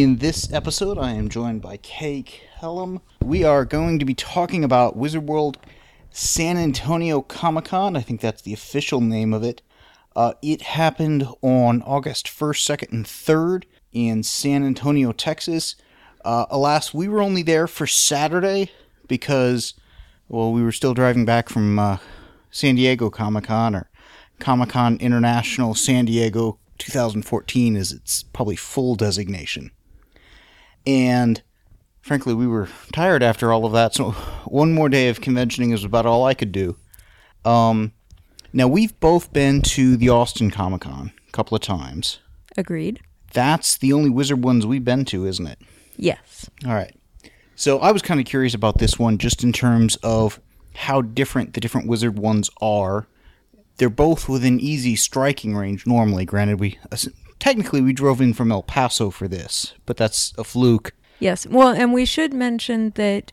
In this episode, I am joined by Kay Kellam. We are going to be talking about Wizard World San Antonio Comic Con. I think that's the official name of it. Uh, it happened on August 1st, 2nd, and 3rd in San Antonio, Texas. Uh, alas, we were only there for Saturday because, well, we were still driving back from uh, San Diego Comic Con or Comic Con International San Diego 2014 is its probably full designation. And frankly, we were tired after all of that, so one more day of conventioning is about all I could do. Um, now, we've both been to the Austin Comic Con a couple of times. Agreed. That's the only Wizard ones we've been to, isn't it? Yes. All right. So I was kind of curious about this one just in terms of how different the different Wizard ones are. They're both within easy striking range normally. Granted, we technically we drove in from El Paso for this, but that's a fluke. Yes. Well, and we should mention that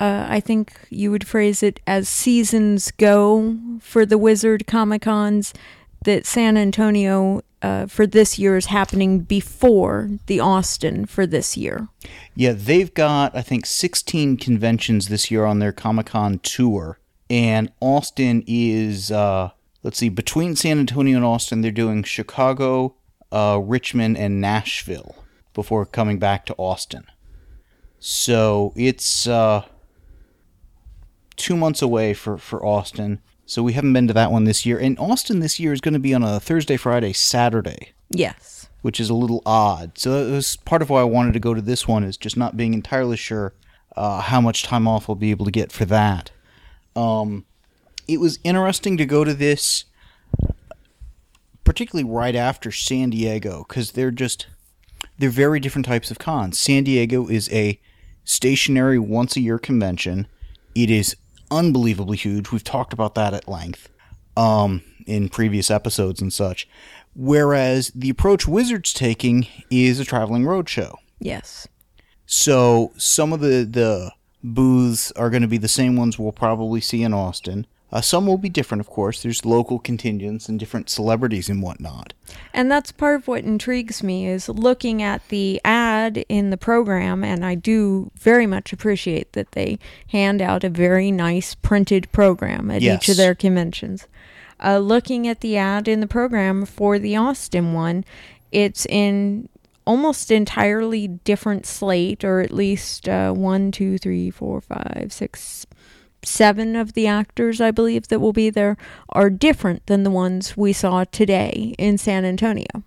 uh, I think you would phrase it as seasons go for the Wizard Comic Cons, that San Antonio uh, for this year is happening before the Austin for this year. Yeah, they've got, I think, 16 conventions this year on their Comic Con tour. And Austin is, uh, let's see, between San Antonio and Austin, they're doing Chicago, uh, Richmond, and Nashville before coming back to Austin. So it's uh, two months away for, for Austin. So we haven't been to that one this year. And Austin this year is going to be on a Thursday, Friday, Saturday. Yes. Which is a little odd. So it was part of why I wanted to go to this one is just not being entirely sure uh, how much time off I'll be able to get for that. Um, it was interesting to go to this, particularly right after San Diego, because they're just they're very different types of cons. San Diego is a stationary once a year convention. It is unbelievably huge. We've talked about that at length um, in previous episodes and such. Whereas the approach Wizards taking is a traveling roadshow. Yes. So some of the the booths are going to be the same ones we'll probably see in Austin. Uh, some will be different, of course. There's local contingents and different celebrities and whatnot. And that's part of what intrigues me is looking at the ad in the program, and I do very much appreciate that they hand out a very nice printed program at Yes. each of their conventions. Uh, looking at the ad in the program for the Austin one, it's in almost entirely different slate, or at least uh, one, two, three, four, five, six, seven of the actors, I believe, that will be there are different than the ones we saw today in San Antonio.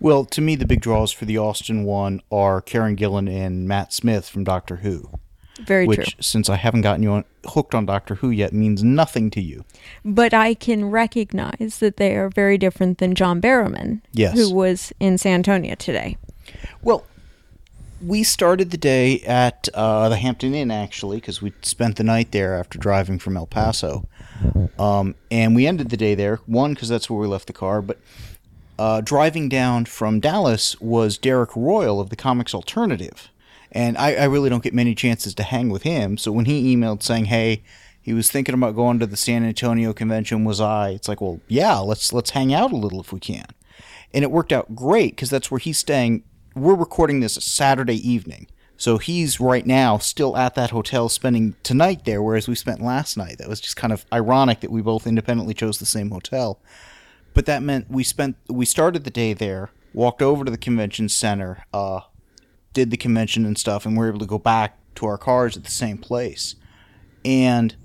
Well, to me, the big draws for the Austin one are Karen Gillan and Matt Smith from Doctor Who. Very true. which, true. since I haven't gotten you on, hooked on Doctor Who yet, means nothing to you. But I can recognize that they are very different than John Barrowman, Yes. who was in San Antonio today. Well, we started the day at uh, the Hampton Inn actually because we spent the night there after driving from El Paso, um, and we ended the day there. One because that's where we left the car, but uh, driving down from Dallas was Derek Royal of the Comics Alternative, and I, I really don't get many chances to hang with him. So when he emailed saying, "Hey," he was thinking about going to the San Antonio convention. Was I? It's like, well, yeah, let's let's hang out a little if we can, and it worked out great because that's where he's staying. We're recording this Saturday evening. So he's right now still at that hotel spending tonight there, whereas we spent last night. That was just kind of ironic that we both independently chose the same hotel but that meant we spent we started the day there walked over to the convention center uh did the convention and stuff and we were able to go back to our cars at the same place and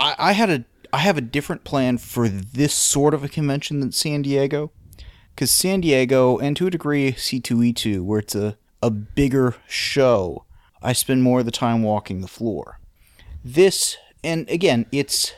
i i had a i have a different plan for this sort of a convention than san diego because san diego and to a degree c2e2 where it's a a bigger show i spend more of the time walking the floor this and again it's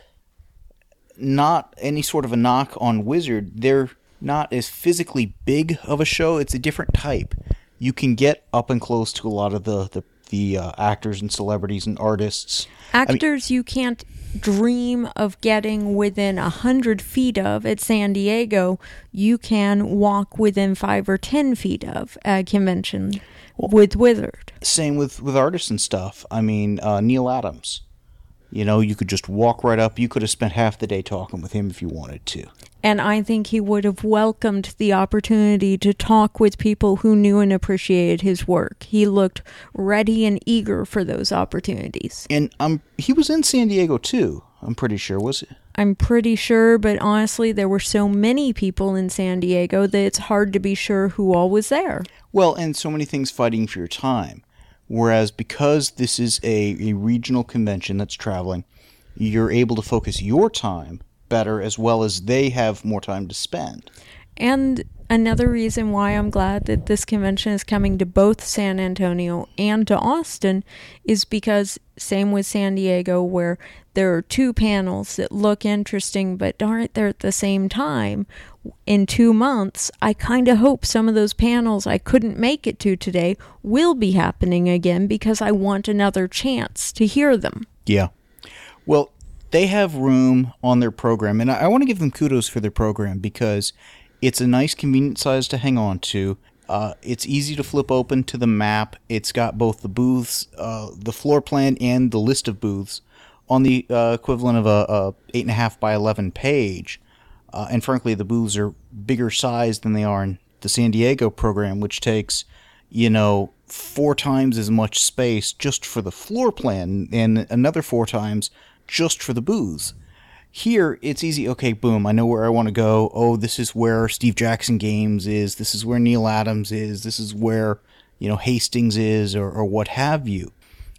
not any sort of a knock on Wizard. They're not as physically big of a show. It's a different type. You can get up and close to a lot of the, the the uh, actors and celebrities and artists. Actors you can't dream of getting within a hundred feet of at San Diego, you can walk within five or ten feet of a convention with Wizard. Same with with artists and stuff. I mean, uh, Neal Adams. You know, you could just walk right up. You could have spent half the day talking with him if you wanted to. And I think he would have welcomed the opportunity to talk with people who knew and appreciated his work. He looked ready and eager for those opportunities. And um, he was in San Diego too. I'm pretty sure, was it? I'm pretty sure, but honestly, there were so many people in San Diego that it's hard to be sure who all was there. Well, and so many things fighting for your time. Whereas because this is a, a regional convention that's traveling, you're able to focus your time better as well as they have more time to spend. And another reason why I'm glad that this convention is coming to both San Antonio and to Austin is because, same with San Diego, where there are two panels that look interesting but aren't there at the same time. In two months, I kind of hope some of those panels I couldn't make it to today will be happening again because I want another chance to hear them. Yeah. Well, they have room on their program, and I, I want to give them kudos for their program because it's a nice, convenient size to hang on to. Uh, it's easy to flip open to the map. It's got both the booths, uh, the floor plan, and the list of booths on the uh, equivalent of a, a eight and a half by eleven page. Uh, and frankly, the booths are bigger size than they are in the San Diego program, which takes, you know, four times as much space just for the floor plan, and another four times just for the booths. Here, it's easy. Okay, boom, I know where I want to go. Oh, this is where Steve Jackson Games is. This is where Neal Adams is. This is where, you know, Hastings is, or, or what have you.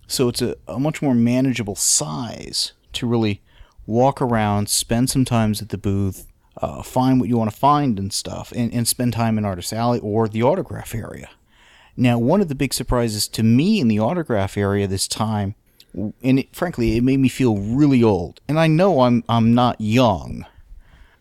So it's a, a much more manageable size to really walk around, spend some times at the booth, uh, find what you want to find and stuff, and, and spend time in Artist Alley or the autograph area. Now, one of the big surprises to me in the autograph area this time and it, frankly, it made me feel really old. And I know I'm I'm not young,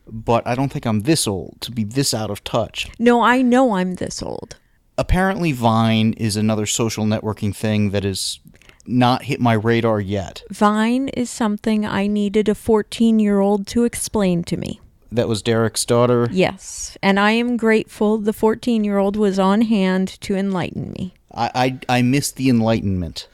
but I don't think I'm this old to be this out of touch. No, I know I'm this old. Apparently, Vine is another social networking thing that has not hit my radar yet. Vine is something I needed a 14 year old to explain to me. That was Derek's daughter. Yes, and I am grateful the 14 year old was on hand to enlighten me. I, I I missed the enlightenment.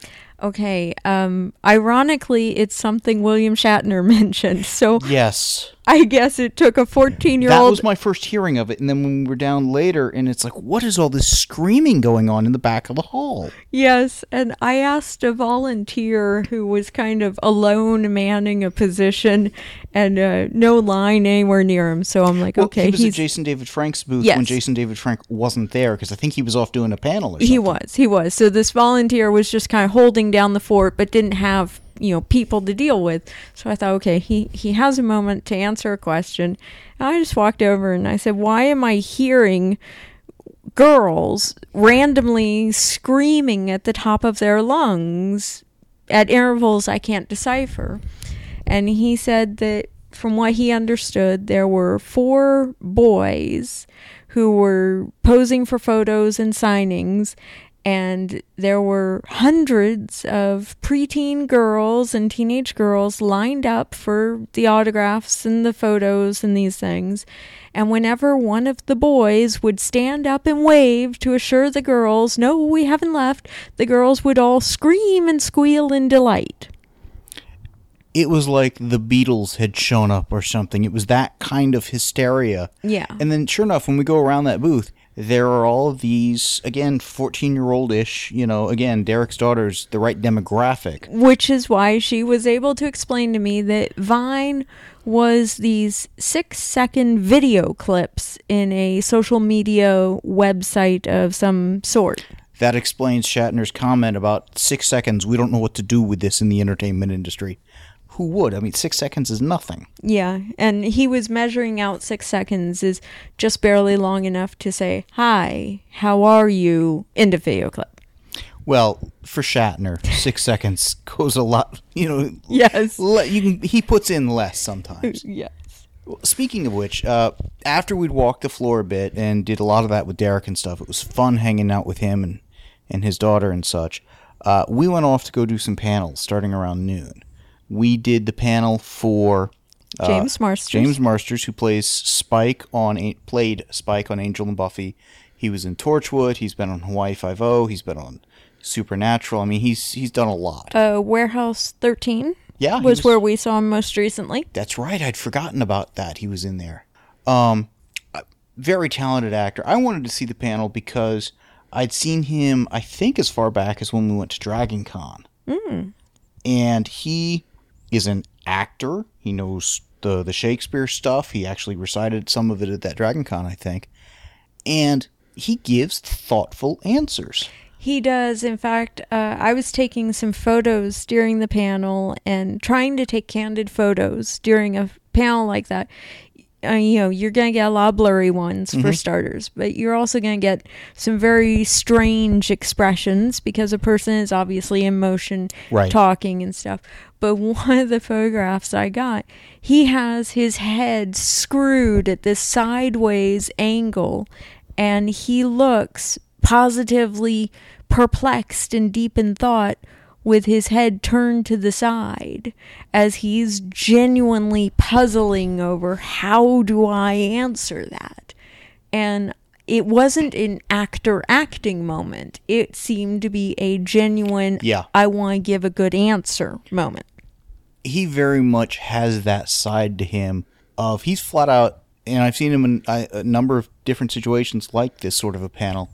Okay. Um, ironically, it's something William Shatner mentioned. So Yes. I guess it took a 14 year old. That was my first hearing of it, and then when we were down later, and it's like, what is all this screaming going on in the back of the hall? Yes, and I asked a volunteer who was kind of alone manning a position and uh, no line anywhere near him. So I'm like, Well, okay, he was he's at Jason David Frank's booth Yes. when Jason David Frank wasn't there because I think he was off doing a panel or something. He was. He was. So this volunteer was just kind of holding down the fort, but didn't have you know people to deal with. So I thought, okay, he he has a moment to answer a question. And I just walked over and I said, why am I hearing girls randomly screaming at the top of their lungs at intervals I can't decipher? And he said that from what he understood, there were four boys who were posing for photos and signings, and there were hundreds of preteen girls and teenage girls lined up for the autographs and the photos and these things. And whenever one of the boys would stand up and wave to assure the girls, no, we haven't left, the girls would all scream and squeal in delight. It was like the Beatles had shown up or something. It was that kind of hysteria. Yeah. And then, sure enough, when we go around that booth, there are all of these, again, 14 year old ish, you know, again, Derek's daughter's the right demographic. which is why she was able to explain to me that Vine was these six second video clips in a social media website of some sort. That explains Shatner's comment about six seconds. We don't know what to do with this in the entertainment industry. Who would? I mean, six seconds is nothing. Yeah, and he was measuring out six seconds is just barely long enough to say, Hi, how are you? End of video clip. Well, for Shatner, six seconds goes a lot. You know, Yes. le- you can, he puts in less sometimes. Yes. Speaking of which, uh, after we'd walked the floor a bit and did a lot of that with Derek and stuff, it was fun hanging out with him and, and his daughter and such. Uh, we went off to go do some panels starting around noon. We did the panel for uh, James Marsters. James Marsters, who plays Spike on played Spike on Angel and Buffy. He was in Torchwood. He's been on Hawaii Five O. He's been on Supernatural. I mean, he's he's done a lot. Uh, Warehouse 13 yeah, he was where we saw him most recently. That's right. I'd forgotten about that. He was in there. Um, very talented actor. I wanted to see the panel because I'd seen him. I think as far back as when we went to Dragon Con. Mm. And he is an actor. He knows the the Shakespeare stuff. He actually recited some of it at that Dragon Con, I think. And he gives thoughtful answers. He does. In fact, uh, I was taking some photos during the panel and trying to take candid photos during a panel like that. Uh, you know, you're going to get a lot of blurry ones for starters, but you're also going to get some very strange expressions because a person is obviously in motion, Right. talking and stuff. But one of the photographs I got, he has his head screwed at this sideways angle, and he looks positively perplexed and deep in thought with his head turned to the side as he's genuinely puzzling over how do I answer that. And it wasn't an actor acting moment. It seemed to be a genuine Yeah. I want to give a good answer moment. he very much has that side to him of he's flat out and i've seen him in a, a number of different situations like this sort of a panel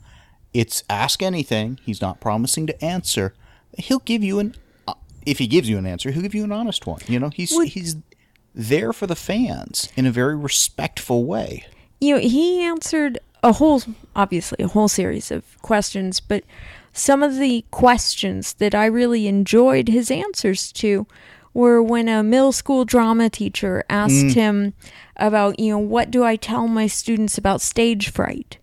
it's ask anything he's not promising to answer he'll give you an uh, if he gives you an answer he'll give you an honest one. You know he's Would- he's there for the fans in a very respectful way. You know, he answered a whole, obviously, a whole series of questions, but some of the questions that I really enjoyed his answers to were when a middle school drama teacher asked him about, you know, what do I tell my students about stage fright?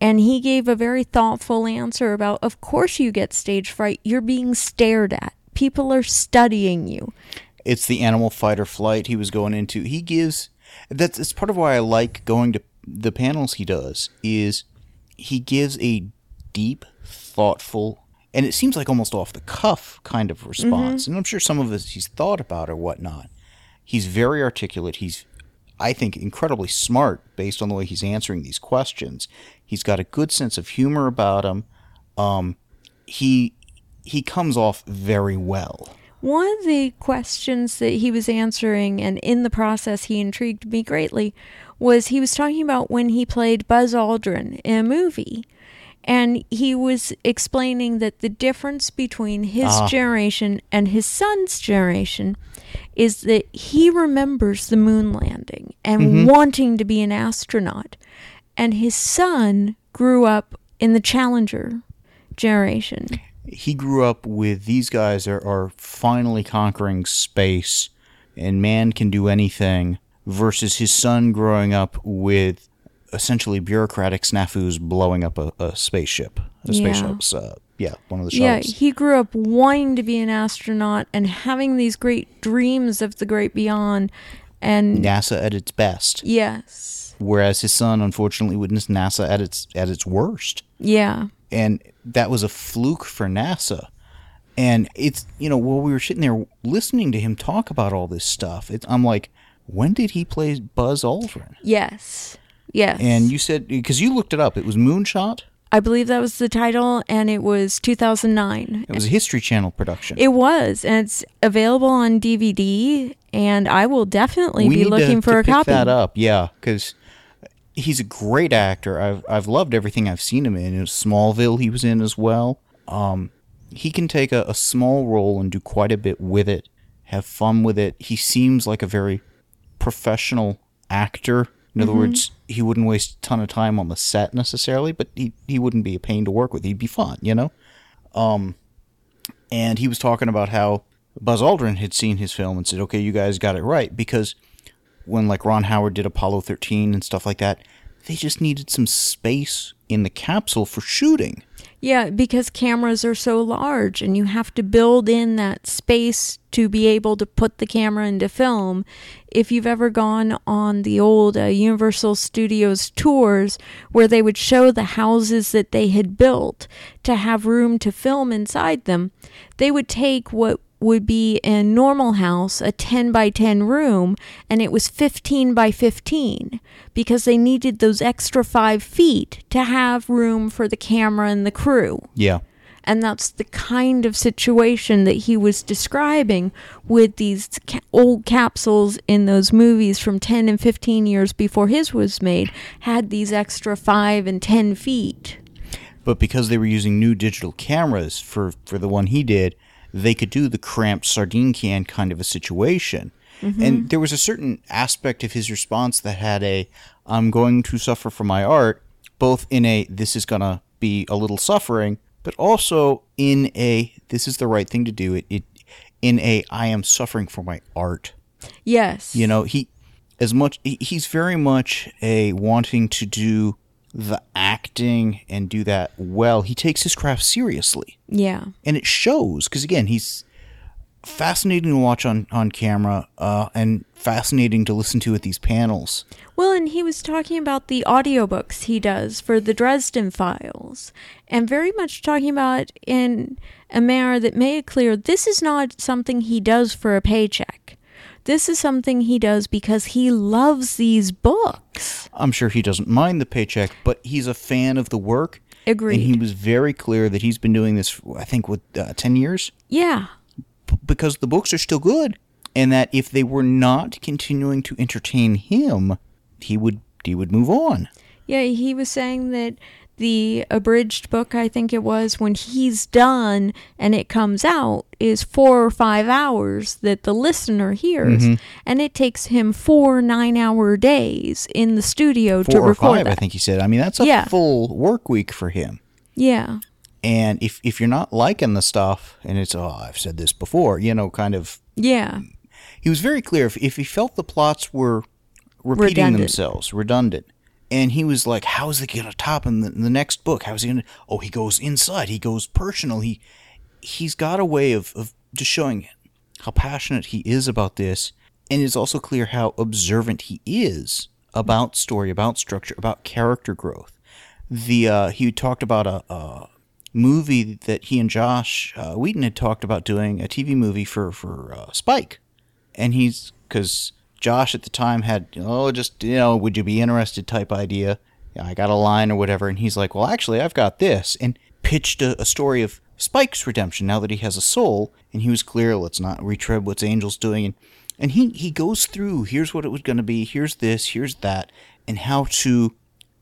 And he gave a very thoughtful answer about, of course you get stage fright. You're being stared at. People are studying you. it's the animal fight or flight he was going into. He gives that's it's part of why I like going to the panels he does is he gives a deep, thoughtful, and it seems like almost off the cuff kind of response. Mm-hmm. And I'm sure some of it he's thought about or whatnot. He's very articulate. He's I think incredibly smart based on the way he's answering these questions. He's got a good sense of humor about him. Um, he he comes off very well. One of the questions that he was answering, and in the process he intrigued me greatly, was he was talking about when he played Buzz Aldrin in a movie. And he was explaining that the difference between his Ah. generation and his son's generation is that he remembers the moon landing and wanting to be an astronaut. And his son grew up in the Challenger generation. he grew up with these guys are, are finally conquering space and man can do anything versus his son growing up with essentially bureaucratic snafus blowing up a, a spaceship a Yeah. spaceship's uh, yeah one of the Yeah, he grew up wanting to be an astronaut and having these great dreams of the great beyond. And nasa at its best yes, whereas his son unfortunately witnessed nasa at its at its worst yeah, and that was a fluke for NASA. And it's you know while we were sitting there listening to him talk about all this stuff, it's, I'm like, when did he play Buzz Aldrin? yes, yes. And you said because you looked it up, it was Moonshot. I believe that was the title, and it was 2009. It was a History Channel production. It was, and it's available on DVD. And I will definitely we be looking to, for to a pick copy. that up, yeah, because he's a great actor. I've I've loved everything I've seen him in. in Smallville, he was in as well. Um, he can take a, a small role and do quite a bit with it. Have fun with it. He seems like a very professional actor. In Mm-hmm. other words, he wouldn't waste a ton of time on the set necessarily, but he he wouldn't be a pain to work with. He'd be fun, you know. Um, and he was talking about how Buzz Aldrin had seen his film and said, "Okay, you guys got it right," because when like Ron Howard did Apollo 13 and stuff like that, they just needed some space in the capsule for shooting. Yeah, because cameras are so large and you have to build in that space to be able to put the camera into film. If you've ever gone on the old uh, Universal Studios tours where they would show the houses that they had built to have room to film inside them, they would take what would be a normal house, a 10 by 10 room, and it was 15 by 15 because they needed those extra five feet to have room for the camera and the crew. Yeah. And that's the kind of situation that he was describing with these ca- old capsules in those movies from 10 and 15 years before his was made, had these extra 5 and 10 feet. But because they were using new digital cameras for, for the one he did, they could do the cramped sardine can kind of a situation. Mm-hmm. And there was a certain aspect of his response that had a I'm going to suffer for my art, both in a this is going to be a little suffering, but also in a this is the right thing to do. It, it in a I am suffering for my art. Yes. You know, he as much he's very much a wanting to do the acting and do that well. He takes his craft seriously Yeah. and it shows because again he's fascinating to watch on on camera uh, and fascinating to listen to at these panels Well, and he was talking about the audiobooks he does for the Dresden Files, and very much talking about in a manner that made it clear this is not something he does for a paycheck. This is something he does because he loves these books. I'm sure he doesn't mind the paycheck but he's a fan of the work Agreed. and he was very clear that he's been doing this i think with uh, 10 years yeah. because the books are still good and that if they were not continuing to entertain him he would he would move on Yeah, he was saying that the abridged book, I think it was, when he's done and it comes out, is four or five hours that the listener hears. Mm-hmm. And it takes him four nine hour days in the studio to four or record five i think he said i mean that's a Yeah. full work week for him Yeah. and if if you're not liking the stuff and it's oh i've said this before you know kind of Yeah. he was very clear if, if he felt the plots were repeating Redundant. themselves redundant and he was like how is going to top in the, in the next book? How is he to oh he goes inside. He goes personal. He he's got a way of, of just showing how passionate he is about this. And it's also clear how observant he is about story about structure about character growth. The uh, he talked about a, a movie that he and Joss uh, Whedon had talked about doing a TV movie for for uh, Spike, and he's because Joss at the time had oh just you know would you be interested type idea. I got a line or whatever, and he's like, well actually I've got this, and pitched a, a story of Spike's redemption now that he has a soul, and he was clear. Let's not retread what's Angel's doing, and and he he goes through here's what it was going to be, here's this, here's that, and how to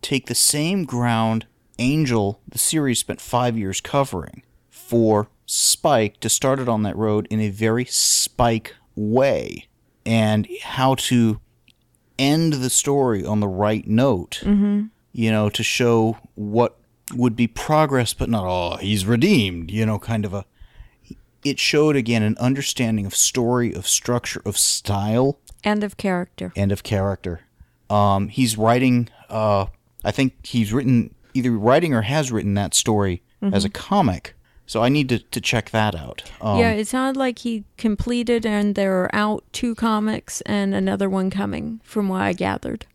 take the same ground Angel, the series spent five years covering, for Spike to start it on that road in a very Spike way, and how to end the story on the right note, mm-hmm. you know, to show what would be progress, but not, oh, he's redeemed, you know, kind of a. It showed again an understanding of story, of structure, of style, And of character. and of character. Um, he's writing. Uh, I think he's written either writing or has written that story as a comic. So I need to, to check that out. Um, yeah, it sounded like he completed and there are out two comics and another one coming, from what I gathered.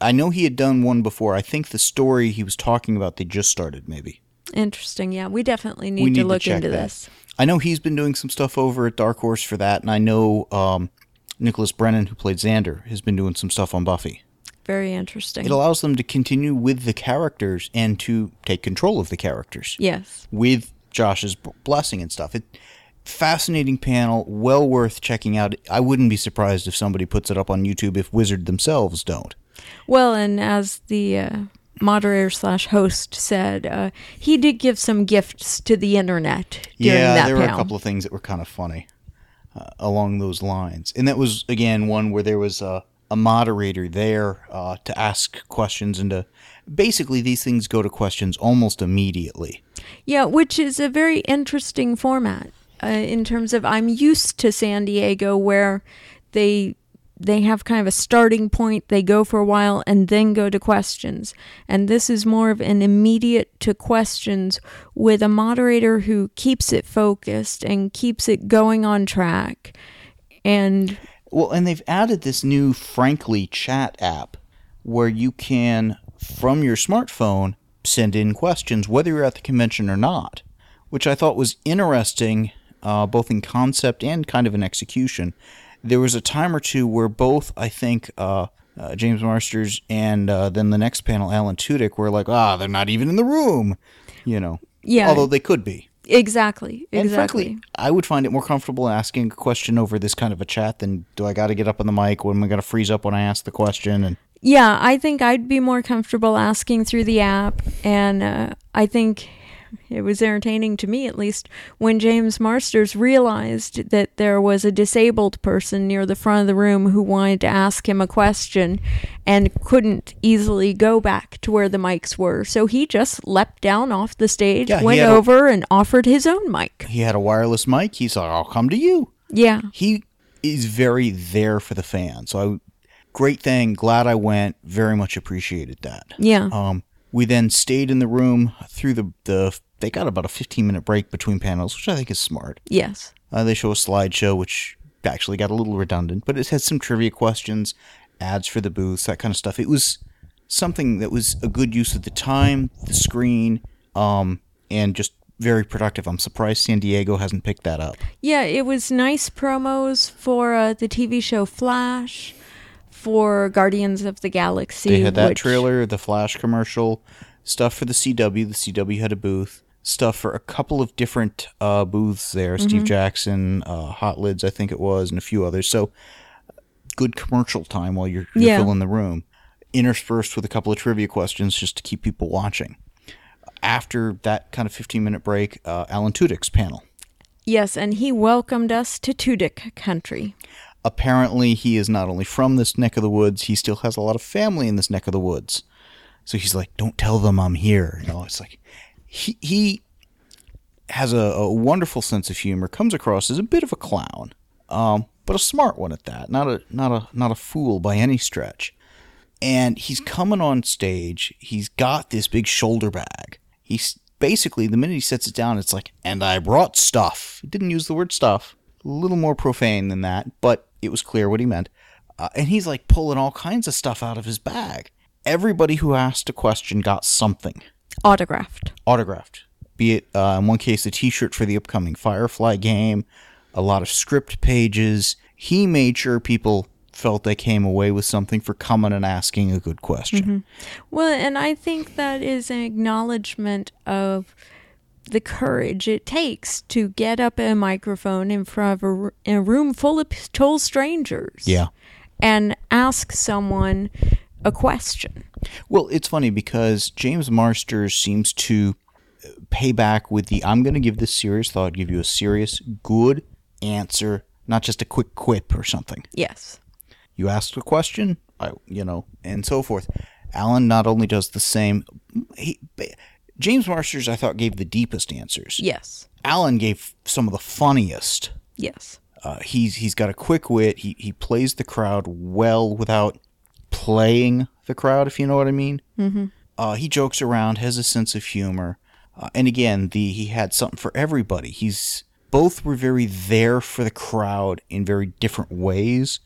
I know he had done one before. I think the story he was talking about they just started. Maybe Interesting. Yeah, we definitely need, we need to look check into that. this. I know he's been doing some stuff over at Dark Horse for that, and I know um, Nicholas Brendon, who played Xander, has been doing some stuff on Buffy. Very interesting. It allows them to continue with the characters and to take control of the characters. yes. with Joss's blessing and stuff. It fascinating panel, well worth checking out. I wouldn't be surprised if somebody puts it up on YouTube if Wizard themselves don't. Well, and as the uh, moderator slash host said, uh, he did give some gifts to the internet during yeah, there were panel. a couple of things that were kind of funny uh, along those lines, and that was again one where there was a, a moderator there uh, to ask questions and to basically these things go to questions almost immediately. Yeah, which is a very interesting format uh, in terms of I'm used to San Diego where they they have kind of a starting point, they go for a while, and then go to questions. And this is more of an immediate to questions with a moderator who keeps it focused and keeps it going on track. And Well, and they've added this new Frankly chat app where you can, from your smartphone, send in questions whether you're at the convention or not, which I thought was interesting, uh, both in concept and kind of in execution. There was a time or two where both, I think, uh, uh, James Marsters and uh, then the next panel, Alan Tudyk, were like, ah, they're not even in the room, you know. Yeah. Although they could be. exactly, And exactly. frankly, I would find it more comfortable asking a question over this kind of a chat than do I got to get up on the mic? When am I going to freeze up when I ask the question? And Yeah, I think I'd be more comfortable asking through the app, and uh, I think it was entertaining to me at least when James Marsters realized that there was a disabled person near the front of the room who wanted to ask him a question and couldn't easily go back to where the mics were. So he just leapt down off the stage, Yeah, went had a- over, and offered his own mic. he had a wireless mic. He said, "I'll come to you." Yeah. He is very there for the fans. So, I, great thing. Glad I went. Very much appreciated that. Yeah. Um, we then stayed in the room through the the. They got about a 15 minute break between panels, which I think is smart. yes. Uh, they show a slideshow, which actually got a little redundant, but it had some trivia questions, ads for the booths, that kind of stuff. It was something that was a good use of the time, the screen, um, and just very productive. I'm surprised San Diego hasn't picked that up. Yeah, it was nice promos for uh, the TV show Flash, for Guardians of the Galaxy. They had that which- trailer, the Flash commercial, stuff for the CW. The CW had a booth. Stuff for a couple of different uh, booths there. Mm-hmm. Steve Jackson, uh, Hot Lids, I think it was, and a few others. So good commercial time while you're, you're Yeah. filling the room, interspersed with a couple of trivia questions just to keep people watching. After that kind of 15 minute break, uh, Alan Tudyk's panel. Yes, and he welcomed us to Tudyk country. Apparently he is not only from this neck of the woods, he still has a lot of family in this neck of the woods. So he's like, "Don't tell them I'm here." You know, it's like he he has a, a wonderful sense of humor. Comes across as a bit of a clown, um, but a smart one at that. Not a not a not a fool by any stretch. And he's coming on stage. He's got this big shoulder bag. He's basically the minute he sets it down, it's like, "And I brought stuff." He didn't use the word stuff. A little more profane than that, but it was clear what he meant. Uh, and he's like pulling all kinds of stuff out of his bag. Everybody who asked a question got something Autographed. autographed. Be it, uh, in one case, a t shirt for the upcoming Firefly game, a lot of script pages. He made sure people felt they came away with something for coming and asking a good question. Well, and I think that is an acknowledgement of the courage it takes to get up at a microphone in front of a, a room full of total strangers. Yeah. And ask someone a question. Well, it's funny because James Marsters seems to uh, pay back with the I'm going to give this serious thought, give you a serious, good answer, not just a quick quip or something. Yes. You ask a question, I, you know, and so forth. Alan not only does the same, he, James Marsters, I thought, gave the deepest answers. Yes. Alan gave some of the funniest. Yes. Uh, he's he's got a quick wit. He he plays the crowd well without playing the crowd, if you know what I mean. Mm-hmm. Uh, he jokes around, has a sense of humor, uh, and again, the he had something for everybody. He's both were very there for the crowd in very different ways,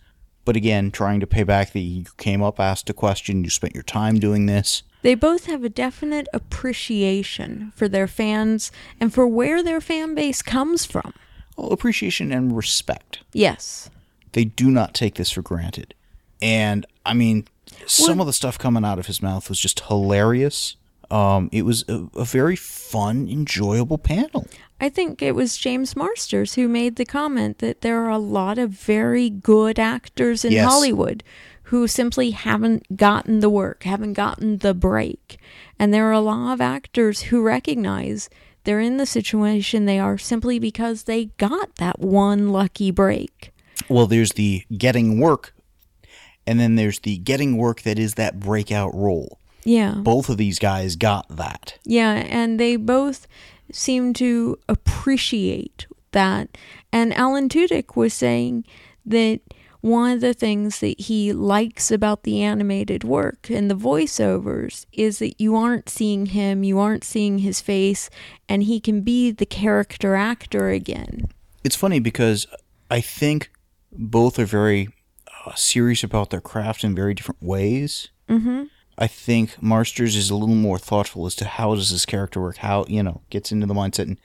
but again, trying to pay back the you came up, asked a question, you spent your time doing this. They both have a definite appreciation for their fans and for where their fan base comes from. Well, appreciation and respect. Yes. they do not take this for granted. And I mean, some of the stuff coming out of his mouth was just hilarious. Um, it was a, a very fun, enjoyable panel. I think it was James Marsters who made the comment that there are a lot of very good actors in Yes. Hollywood who simply haven't gotten the work, haven't gotten the break. And there are a lot of actors who recognize they're in the situation they are simply because they got that one lucky break. Well, there's the getting work, and then there's the getting work that is that breakout role. Yeah. Both of these guys got that. Yeah, and they both seem to appreciate that. And Alan Tudyk was saying that one of the things that he likes about the animated work and the voiceovers is that you aren't seeing him, you aren't seeing his face, and he can be the character actor again. It's funny because I think both are very uh, serious about their craft in very different ways. Mm-hmm. I think Marsters is a little more thoughtful as to how does this character work, how you know gets into the mindset and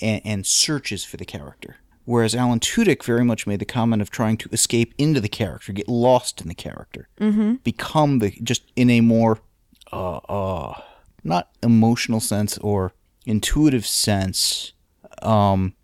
and, and searches for the character. Whereas Alan Tudyk very much made the comment of trying to escape into the character, get lost in the character, Mm-hmm. become the just in a more uh, uh not emotional sense or intuitive sense. Um,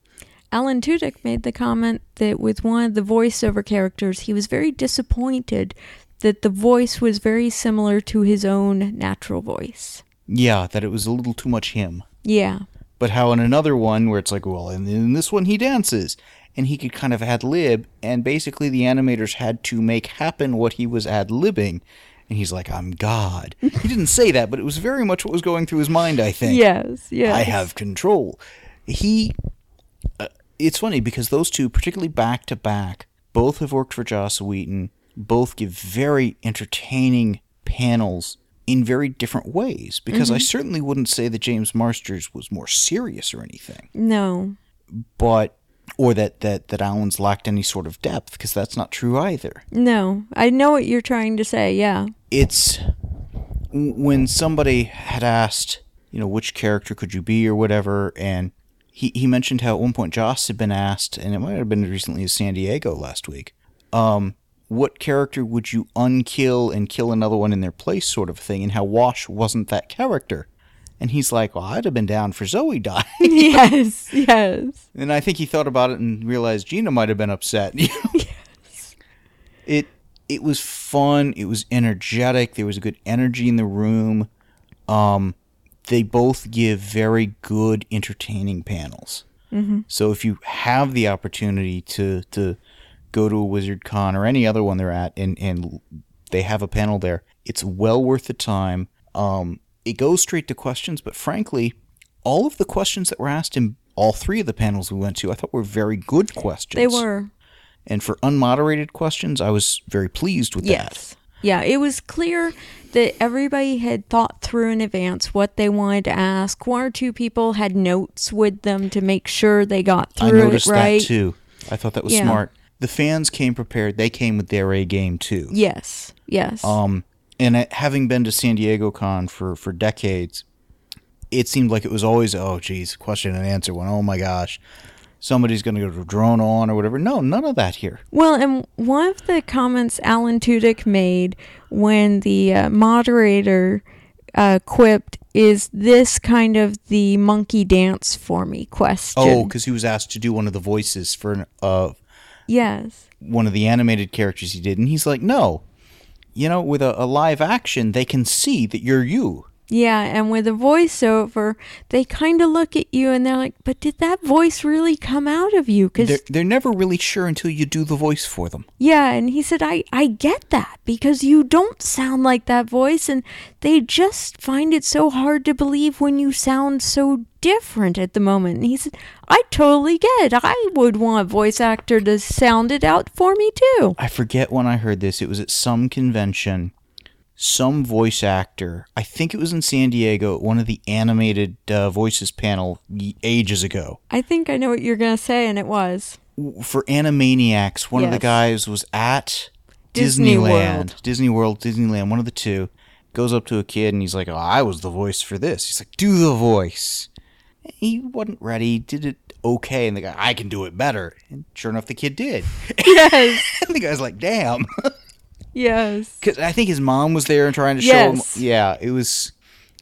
Alan Tudyk made the comment that with one of the voiceover characters, he was very disappointed that the voice was very similar to his own natural voice. yeah, that it was a little too much him. Yeah. But how in another one where it's like, well, and in this one he dances, and he could kind of ad lib, and basically the animators had to make happen what he was ad libbing, and he's like, I'm God. he didn't say that, but it was very much what was going through his mind. I think. Yes, yes. I have control. He. Uh, it's funny because those two, particularly back to back, both have worked for Joss Whedon. Both give very entertaining panels in very different ways. Because I certainly wouldn't say that James Marsters was more serious or anything, No. but or that that that Alan's lacked any sort of depth, because that's not true either. No. I know what you're trying to say, yeah. it's when somebody had asked, you know, which character could you be or whatever, and he, he mentioned how at one point Joss had been asked, and it might have been recently as San Diego last week, um, what character would you unkill and kill another one in their place, sort of thing, and how Wash wasn't that character. And he's like, well, I'd have been down for Zoe dying. yes, yes. And I think he thought about it and realized Gina might have been upset. you know? It it was fun. It was energetic. There was a good energy in the room. Um, they both give very good, entertaining panels. Mm-hmm. So if you have the opportunity to to go to a Wizard Con or any other one they're at, and and they have a panel there, it's well worth the time. Um, it goes straight to questions, but frankly, all of the questions that were asked in all three of the panels we went to, I thought were very good questions. They were. And for unmoderated questions, I was very pleased with that. Yes. Yeah, it was clear that everybody had thought through in advance what they wanted to ask. One or two people had notes with them to make sure they got through I noticed it right. that too. I thought that was Yeah. smart. The fans came prepared. They came with their A game too. Yes. Yes. Um, and it, having been to San Diego Con for, for decades, it seemed like it was always, oh, geez, question and answer one. Oh my gosh, somebody's going to go to drone on or whatever. No, none of that here. Well, and one of the comments Alan Tudyk made when the uh, moderator uh, quipped, "Is this kind of the monkey dance for me?" question. Oh, because he was asked to do one of the voices for an, uh, yes, one of the animated characters he did, and he's like, no. You know, with a, a live action, they can see that you're you. Yeah, and with a voiceover, they kind of look at you and they're like, "But did that voice really come out of you?" Because They're, they're never really sure until you do the voice for them. Yeah, and he said, I, I get that because you don't sound like that voice, and they just find it so hard to believe when you sound so different at the moment. And he said, I totally get it. I would want a voice actor to sound it out for me too. I forget when I heard this. It was at some convention. Some voice actor, I think it was in San Diego, at one of the animated uh, voices panel ages ago. I think I know what you're going to say, and it was. For Animaniacs, one of the guys was at Disney Disneyland, World. Disney World, Disneyland, one of the two. Goes up to a kid and he's like, "Oh, I was the voice for this." He's like, "Do the voice." He wasn't ready. Did it okay, and the guy, "I can do it better." And sure enough, the kid did. Yes. and the guy's like, "Damn." yes. Because I think his mom was there and trying to Yes. show him. Yeah, it was.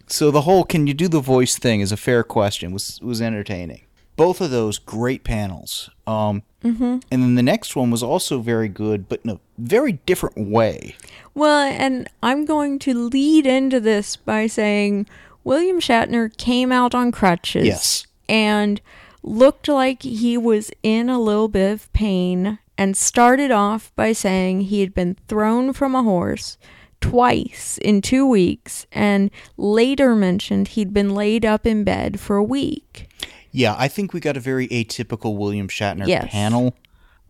So the whole "can you do the voice" thing is a fair question. was was entertaining. Both of those great panels. Um, Mm-hmm. And then the next one was also very good, but in a very different way. Well, and I'm going to lead into this by saying William Shatner came out on crutches. Yes. And looked like he was in a little bit of pain and started off by saying he had been thrown from a horse twice in two weeks and later mentioned he'd been laid up in bed for a week. Yeah, I think we got a very atypical William Shatner Yes. panel.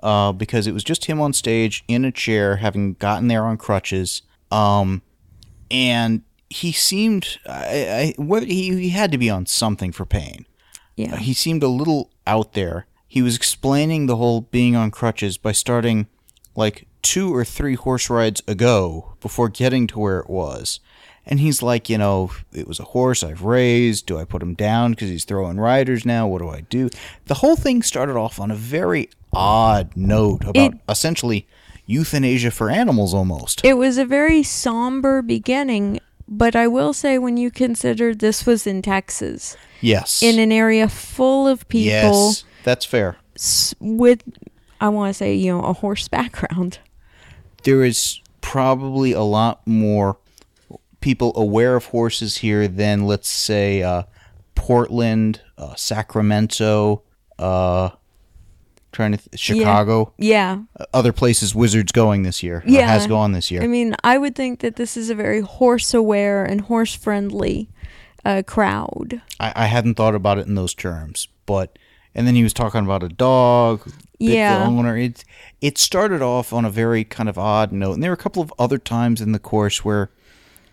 uh, because it was just him on stage in a chair, having gotten there on crutches. Um, and he seemed, I, I, whether he, he had to be on something for pain. Yeah. Uh, he seemed a little out there. He was explaining the whole being on crutches by starting like two or three horse rides ago before getting to where it was. And he's like, you know, it was a horse I've raised. Do I put him down because he's throwing riders now? What do I do? The whole thing started off on a very odd note about It- essentially euthanasia for animals almost. It was a very somber beginning, but I will say when you consider this was in Texas, yes. in an area full of people yes. That's fair. with, I want to say, you know, a horse background. there is probably a lot more people aware of horses here than let's say uh, Portland, uh, Sacramento, uh, trying to th- Chicago, Yeah. uh, other places Wizards going this year. Yeah. has gone this year. I mean, I would think that this is a very horse aware and horse friendly uh, crowd. I, I hadn't thought about it in those terms, but and then he was talking about a dog. Yeah. The owner. It it started off on a very kind of odd note, and there were a couple of other times in the course where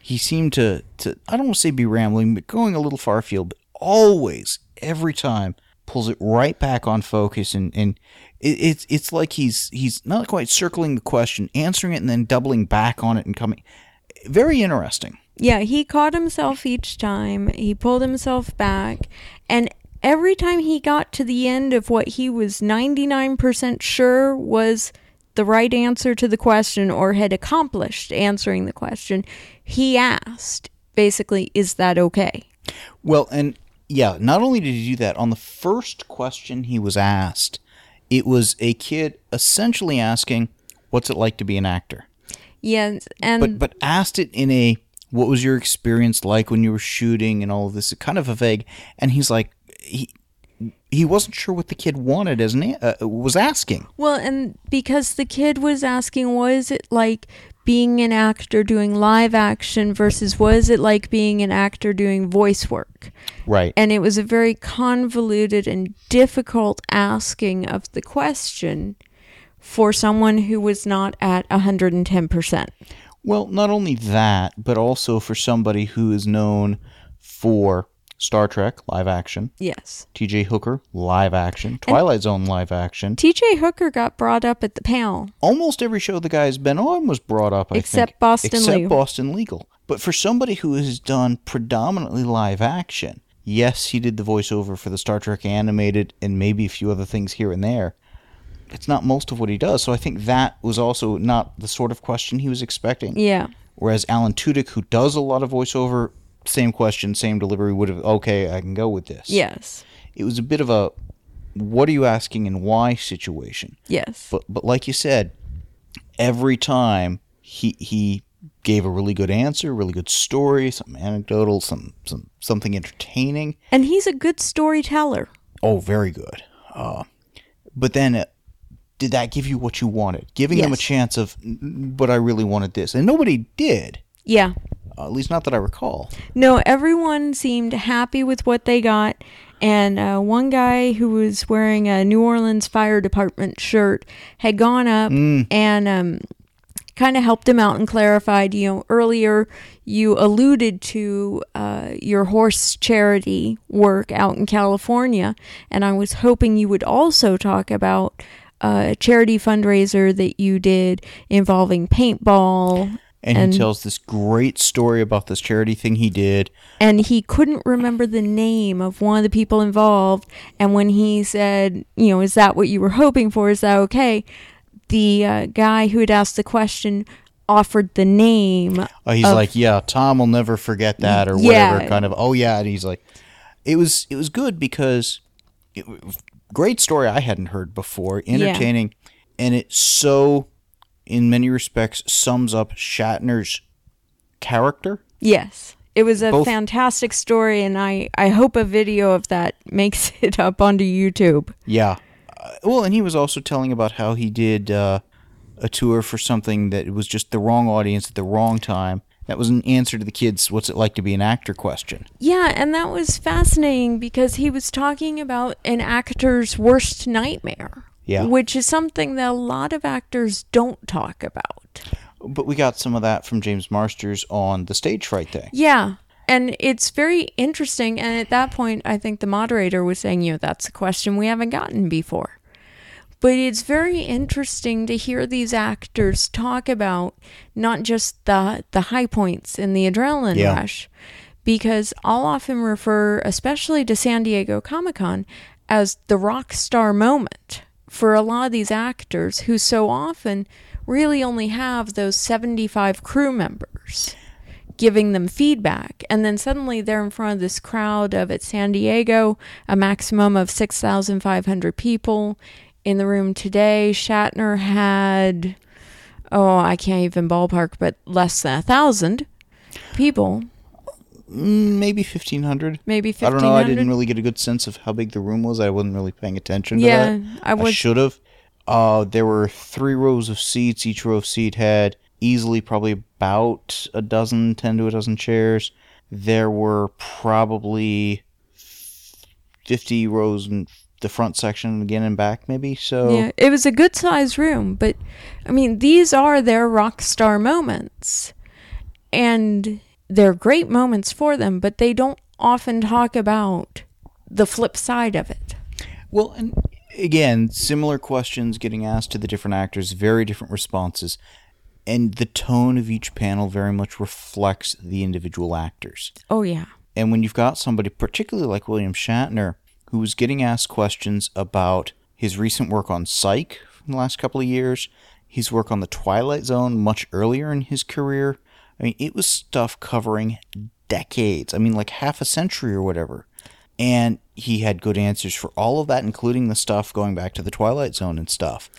he seemed to to I don't want to say be rambling, but going a little far afield. But always, every time, pulls it right back on focus, and and it, it's it's like he's he's not quite circling the question, answering it, and then doubling back on it and coming. Very interesting. Yeah, he caught himself each time. He pulled himself back. And every time he got to the end of what he was 99% sure was the right answer to the question or had accomplished answering the question, he asked, basically, is that okay? Well, and yeah, not only did he do that, on the first question he was asked, it was a kid essentially asking, What's it like to be an actor? Yeah, and But but asked it in a what was your experience like when you were shooting and all of this kind of a vague and he's like he he wasn't sure what the kid wanted as an uh, was asking. Well, and because the kid was asking, what is it like being an actor doing live action versus what is it like being an actor doing voice work? Right. And it was a very convoluted and difficult asking of the question for someone who was not at 110%. Well, not only that, but also for somebody who is known for Star Trek live action, Yes. TJ Hooker live action, Twilight Zone live action. TJ Hooker got brought up at the panel. Almost every show the guy's been on was brought up, I Except think. Boston Except Legal. Boston Legal. But for somebody who has done predominantly live action, yes, he did the voiceover for the Star Trek animated and maybe a few other things here and there. It's not most of what he does, so I think that was also not the sort of question he was expecting. Yeah. Whereas Alan Tudyk, who does a lot of voiceover, same question, same delivery, would have okay, I can go with this. Yes. It was a bit of a what are you asking and why situation. Yes. But but like you said, every time he he gave a really good answer, really good story, some anecdotal, some some something entertaining. And he's a good storyteller. Oh, very good. Uh, but then, uh, did that give you what you wanted? Giving them a chance of, "Mm, but I really wanted this, and nobody did. Yeah. At least not that I recall. No, everyone seemed happy with what they got. And uh, one guy who was wearing a New Orleans Fire Department shirt had gone up and um, kind of helped him out and clarified, you know, earlier you alluded to uh, your horse charity work out in California. And I was hoping you would also talk about uh, a charity fundraiser that you did involving paintball And, And- he tells this great story about this charity thing he did. and he couldn't remember the name of one of the people involved. And when he said, you know, is that what you were hoping for? Is that okay? The uh, guy who had asked the question offered the name. Uh, he's of- like, yeah, Tom will never forget that, or Yeah. whatever. Kind of, oh yeah, and he's like, it was it was good because it, great story I hadn't heard before, entertaining, and it's so, in many respects, sums up Shatner's character. Yes. It was a Both- fantastic story, and I, I hope a video of that makes it up onto YouTube. Yeah, uh, well, and he was also telling about how he did uh, a tour for something that was just the wrong audience at the wrong time. That was an answer to the kids' "What's it like to be an actor?" question. Yeah, and that was fascinating because he was talking about an actor's worst nightmare. Yeah. which is something that a lot of actors don't talk about. But we got some of that from James Marsters on the stage fright day. Yeah. And it's very interesting. And at that point, I think the moderator was saying, you know, that's a question we haven't gotten before. But it's very interesting to hear these actors talk about not just the the high points and the adrenaline Yeah. rush, because I'll often refer, especially to San Diego Comic Con, as the rock star moment for a lot of these actors who so often really only have those 75 crew members giving them feedback. And then suddenly they're in front of this crowd of at San Diego, a maximum of 6,500 people. In the room today, Shatner had, oh, I can't even ballpark, but less than a thousand people, maybe 1500. maybe I don't know. I didn't really get a good sense of how big the room was. I wasn't really paying attention to Yeah, that. I was. should have. Uh, there were three rows of seats. Each row of seat had easily probably about a dozen, ten to a dozen chairs. There were probably fifty rows in the front section and again and back, maybe. So Yeah, it was a good sized room, but I mean, these are their rock star moments. And they're great moments for them, but they don't often talk about the flip side of it. Well, and again, similar questions getting asked to the different actors, very different responses, and the tone of each panel very much reflects the individual actors. Oh, yeah. And when you've got somebody, particularly like William Shatner, who was getting asked questions about his recent work on Psych in the last couple of years, his work on The Twilight Zone much earlier in his career, I mean, it was stuff covering decades. I mean, like half a century or whatever. And he had good answers for all of that, including the stuff going back to The Twilight Zone and stuff.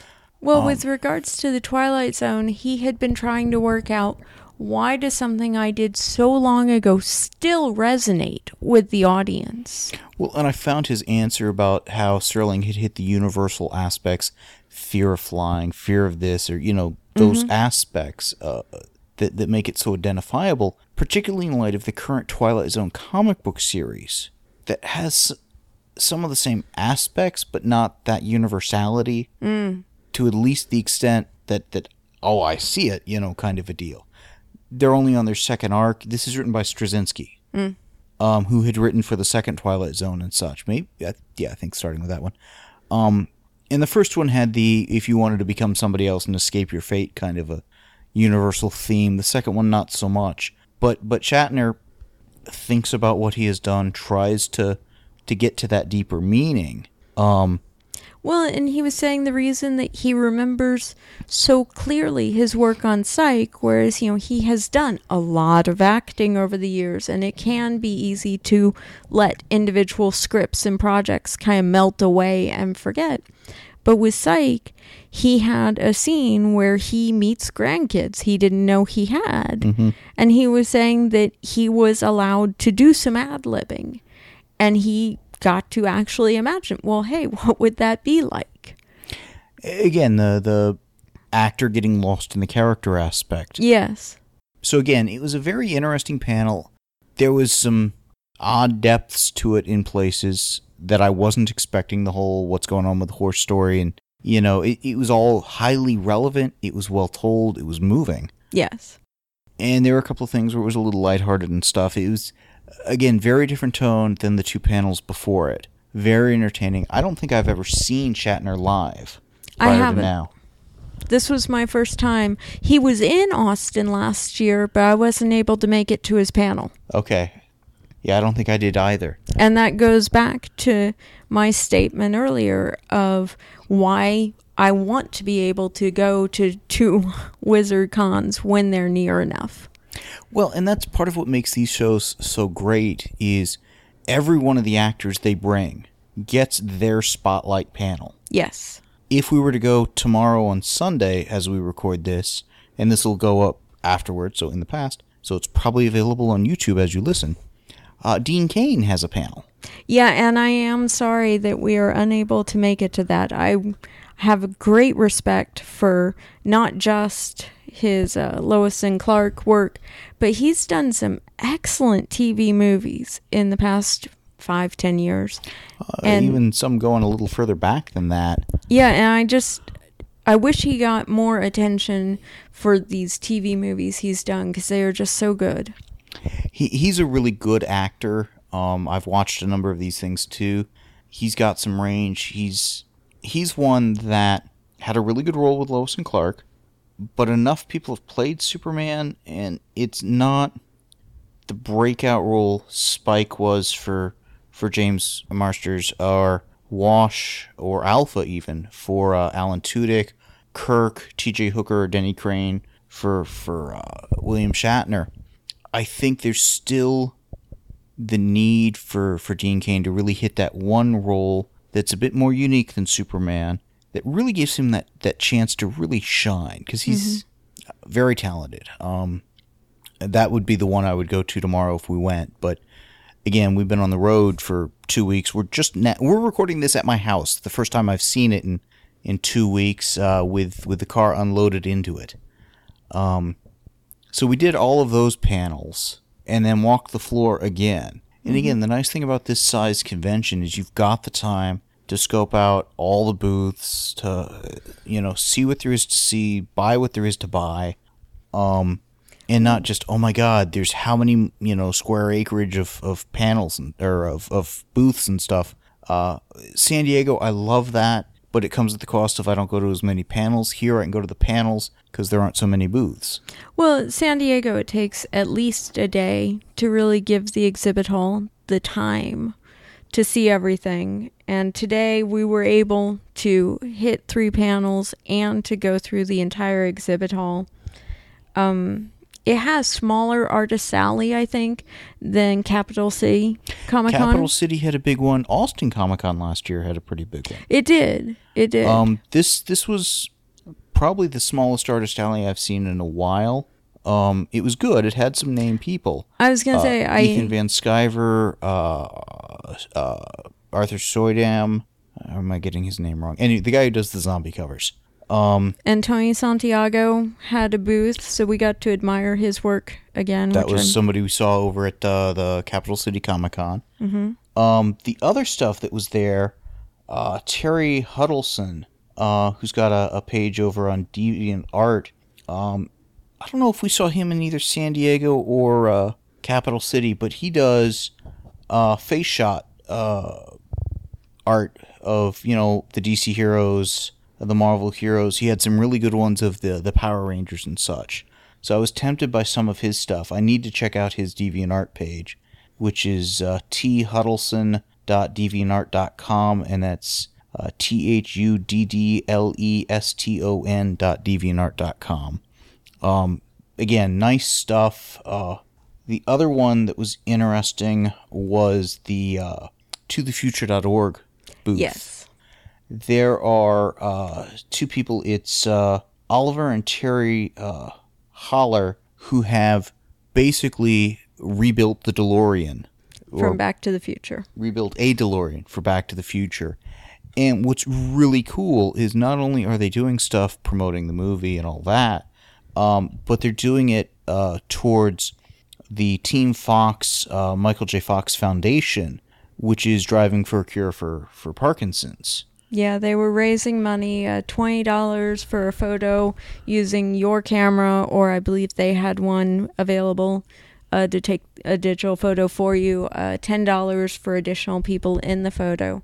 Well, with regards to the Twilight Zone, he had been trying to work out why does something I did so long ago still resonate with the audience? Well, and I found his answer about how Serling had hit the universal aspects fear of flying, fear of this, or, you know, those aspects uh, that, that make it so identifiable, particularly in light of the current Twilight Zone comic book series that has some of the same aspects, but not that universality to at least the extent that, that, oh, I see it, you know, kind of a deal. They're only on their second arc. This is written by Straczynski um, who had written for the second Twilight Zone and such. Maybe, yeah, yeah, I think starting with that one. Um, and the first one had the if you wanted to become somebody else and escape your fate kind of a universal theme. The second one, not so much. But but Shatner thinks about what he has done, tries to to get to that deeper meaning. Um, Well, and he was saying the reason that he remembers so clearly his work on Psych, whereas, you know, he has done a lot of acting over the years, and it can be easy to let individual scripts and projects kind of melt away and forget. But with Psych, he had a scene where he meets grandkids he didn't know he had. Mm-hmm. And he was saying that he was allowed to do some ad libbing. And he got to actually imagine, well, hey, what would that be like? again, the the actor getting lost in the character aspect. Yes. So again, it was a very interesting panel. There was some odd depths to it in places that I wasn't expecting. The whole what's going on with the horse story, and you know, it, it was all highly relevant. It was well told. It was moving, Yes. and there were a couple of things where it was a little lighthearted and stuff. It was again very different tone than the two panels before it. Very entertaining. I don't think I've ever seen Shatner live. I haven't. now. This was my first time. He was in Austin last year, but I wasn't able to make it to his panel. Okay. Yeah, I don't think I did either. And that goes back to my statement earlier of why I want to be able to go to two Wizard Cons when they're near enough. Well, and that's part of what makes these shows so great is every one of the actors they bring gets their spotlight panel. Yes. If we were to go tomorrow on Sunday as we record this, and this will go up afterwards, so in the past, so it's probably available on YouTube as you listen. Uh, Dean Cain has a panel. Yeah, and I am sorry that we are unable to make it to that. I have great respect for not just his uh, Lois and Clark work, but he's done some excellent TV movies in the past five, ten years. Uh, And- even some going a little further back than that. Yeah, and I just I wish he got more attention for these TV movies he's done because they are just so good. He he's a really good actor. Um, I've watched a number of these things too. He's got some range. He's he's one that had a really good role with Lois and Clark, but enough people have played Superman, and it's not the breakout role Spike was for for James Marsters or Wash or Alpha even for uh, Alan Tudyk, Kirk, T.J. Hooker, Denny Crane for for uh, William Shatner. I think there's still the need for, for Dean Cain to really hit that one role that's a bit more unique than Superman, that really gives him that, that chance to really shine, because he's very talented. Um, that would be the one I would go to tomorrow if we went. But again, we've been on the road for two weeks. We're just na- we're recording this at my house. The first time I've seen it in in two weeks uh, with with the car unloaded into it. Um, so we did all of those panels and then walked the floor again. And again, the nice thing about this size convention is you've got the time to scope out all the booths, to you know, see what there is to see, buy what there is to buy, um, and not just oh my god, there's how many you know square acreage of, of panels and or of, of booths and stuff. Uh, San Diego, I love that, but it comes at the cost of I don't go to as many panels. Here, I can go to the panels because there aren't so many booths. Well, San Diego, it takes at least a day to really give the exhibit hall the time to see everything. And today we were able to hit three panels and to go through the entire exhibit hall. Um, it has smaller artist alley, I think, than Capital City Comic Con. Capital City had a big one. Austin Comic Con last year had a pretty big one. It did. It did. Um, this this was probably the smallest artist alley I've seen in a while. Um, it was good. It had some named people. I was gonna Uh, say I Ethan Van Sciver, uh, uh, Arthur Suydam. Or am I getting his name wrong? Anyway, the guy who does the zombie covers. Um, and Tony Santiago had a booth, so we got to admire his work again. that was I'm- somebody we saw over at uh, the Capital City Comic Con. Mm-hmm. Um, the other stuff that was there, uh, Terry Huddleston, uh, who's got a, a page over on Deviant Art. Um, I don't know if we saw him in either San Diego or uh, Capital City, but he does uh, face shot uh, art of you know the DC heroes, the Marvel heroes. He had some really good ones of the the Power Rangers and such. So I was tempted by some of his stuff. I need to check out his DeviantArt page, which is uh, thuddleston.deviantart.com, and that's uh, t h u d d l e s t o n dot deviantart.com. Um, again, nice stuff. Uh, the other one that was interesting was the uh, tothefuture.org booth yes. There are uh, two people. It's uh, Oliver and Terry uh, Holler who have basically rebuilt the DeLorean, From Back to the Future. rebuilt a DeLorean for Back to the Future. And what's really cool is not only are they doing stuff promoting the movie and all that, um, but they're doing it uh, towards the Team Fox, uh, Michael J. Fox Foundation, which is driving for a cure for, for Parkinson's. Yeah, they were raising money, uh, twenty dollars for a photo using your camera, or I believe they had one available uh, to take a digital photo for you. Uh, Ten dollars for additional people in the photo,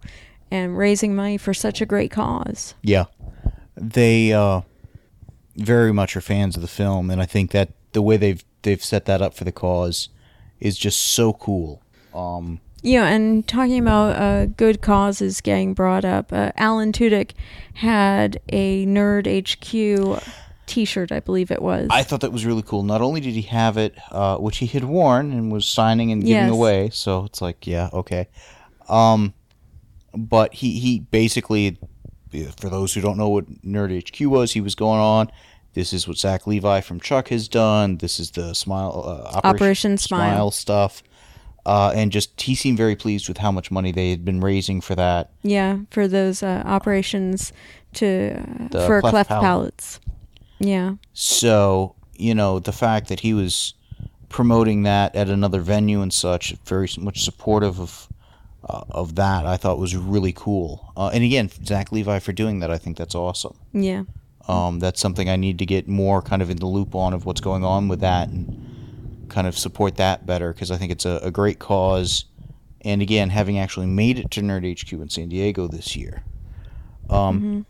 and raising money for such a great cause. Yeah, they uh, very much are fans of the film, and I think that the way they've they've set that up for the cause is just so cool. Um, Yeah, and talking about uh, good causes getting brought up, uh, Alan Tudyk had a Nerd HQ T-shirt, I believe it was. I thought that was really cool. Not only did he have it, uh, which he had worn and was signing and giving Yes. away, so it's like, yeah, okay. Um, but he he basically, for those who don't know what Nerd HQ was, he was going on. This is what Zach Levi from Chuck has done. This is the Smile uh, Operation, Operation Smile. stuff, uh, and just he seemed very pleased with how much money they had been raising for that. Yeah, for those uh, operations to uh, The for cleft cleft palate. palates. Yeah, So, you know, the fact that he was promoting that at another venue and such, very much supportive of uh, of that I thought was really cool. Uh, and again, Zach Levi for doing that, I think that's awesome. Yeah. Um, that's something I need to get more kind of in the loop on of what's going on with that and kind of support that better because I think it's a, a great cause. And again, having actually made it to Nerd HQ in San Diego this year. Um,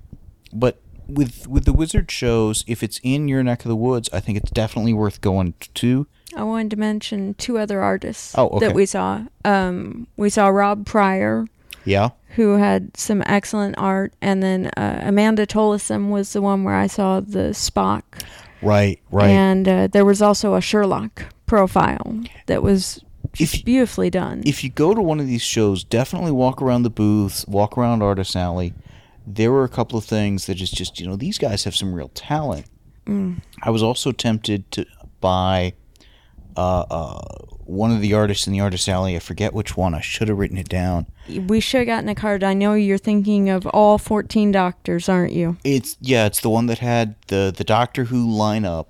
But with with the Wizard shows, if it's in your neck of the woods, I think it's definitely worth going to. I wanted to mention two other artists Oh, okay. that we saw. Um, we saw Rob Prior, Yeah. who had some excellent art, and then uh, Amanda Tolleson was the one where I saw the Spock, Right. Right. and uh, there was also a Sherlock profile that was just If- beautifully done. if you go to one of these shows, definitely walk around the booths, walk around Artist Alley. There were a couple of things that is just, you know, these guys have some real talent. I was also tempted to buy uh, uh, one of the artists in the Artist Alley. I forget which one. I should have written it down. we should have gotten a card. I know you're thinking of all 14 doctors, aren't you? It's yeah, it's the one that had the the Doctor Who lineup.